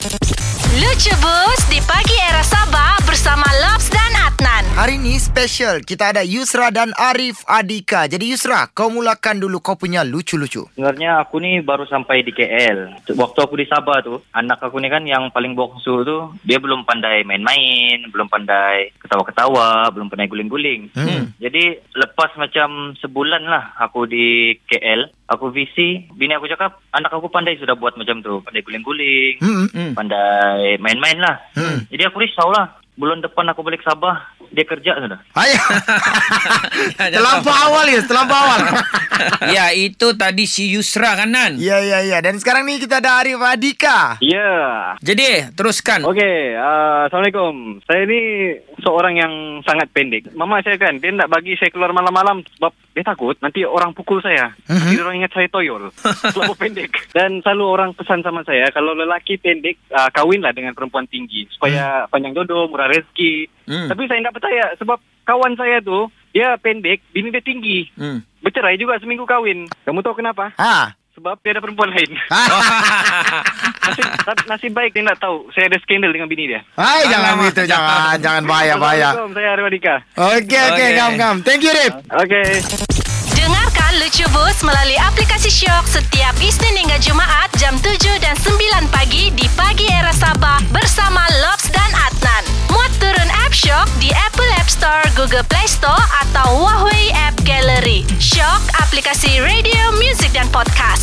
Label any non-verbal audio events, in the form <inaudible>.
Lucu Bus di pagi era Sabah special Kita ada Yusra dan Arif Adika Jadi Yusra Kau mulakan dulu Kau punya lucu-lucu Sebenarnya aku ni baru sampai di KL. Waktu aku di Sabah tu, anak aku ni kan yang paling bongsu tu, dia belum pandai main-main, belum pandai ketawa-ketawa, belum pandai guling-guling. Hmm. Jadi lepas macam sebulan lah aku di KL, aku visi, bini aku cakap, anak aku pandai sudah buat macam tu. Pandai guling-guling, hmm. Hmm. pandai main-main lah. Hmm. Jadi aku risau lah. Bulan depan aku balik Sabah, dia kerja sudah. <laughs> Ayah Terlampau awal ya Terlampau <laughs> awal ya, itu tadi si Yusra kan Nan? Ya ya ya Dan sekarang ni kita ada Arif Adika Ya. Jadi, teruskan. Okey, uh, Assalamualaikum. Saya ni seorang yang sangat pendek. Mama saya kan, dia tak bagi saya keluar malam-malam sebab dia takut nanti orang pukul saya. Nanti orang ingat saya toyol. <laughs> Selalu pendek. Dan selalu orang pesan sama saya, kalau lelaki pendek, uh, kawinlah dengan perempuan tinggi. Supaya panjang jodoh, murah rezeki. Hmm. Tapi saya tak percaya sebab kawan saya tu, dia pendek, bini dia tinggi. Hmm. Bercerai juga seminggu kawin. Kamu tahu kenapa? Ha Sebab dia ada perempuan lain. <laughs> nasib, nasib baik dia tak tahu. Saya ada skandal dengan bini dia. Hai jangan begitu Jangan Jangan bahaya bahaya Assalamualaikum, saya Arif Adika. Okey okey Okey. Ngam ngam Thank you Rip Okey. Dengarkan Bus melalui aplikasi Shock setiap Isnin hingga Jumaat jam 7 dan 9 pagi di Pagi Era Sabah bersama Lobs dan Adnan. Muat turun app Shock di Apple App Store, Google Play Store atau Huawei App Gallery. Shock, aplikasi radio, muzik dan podcast.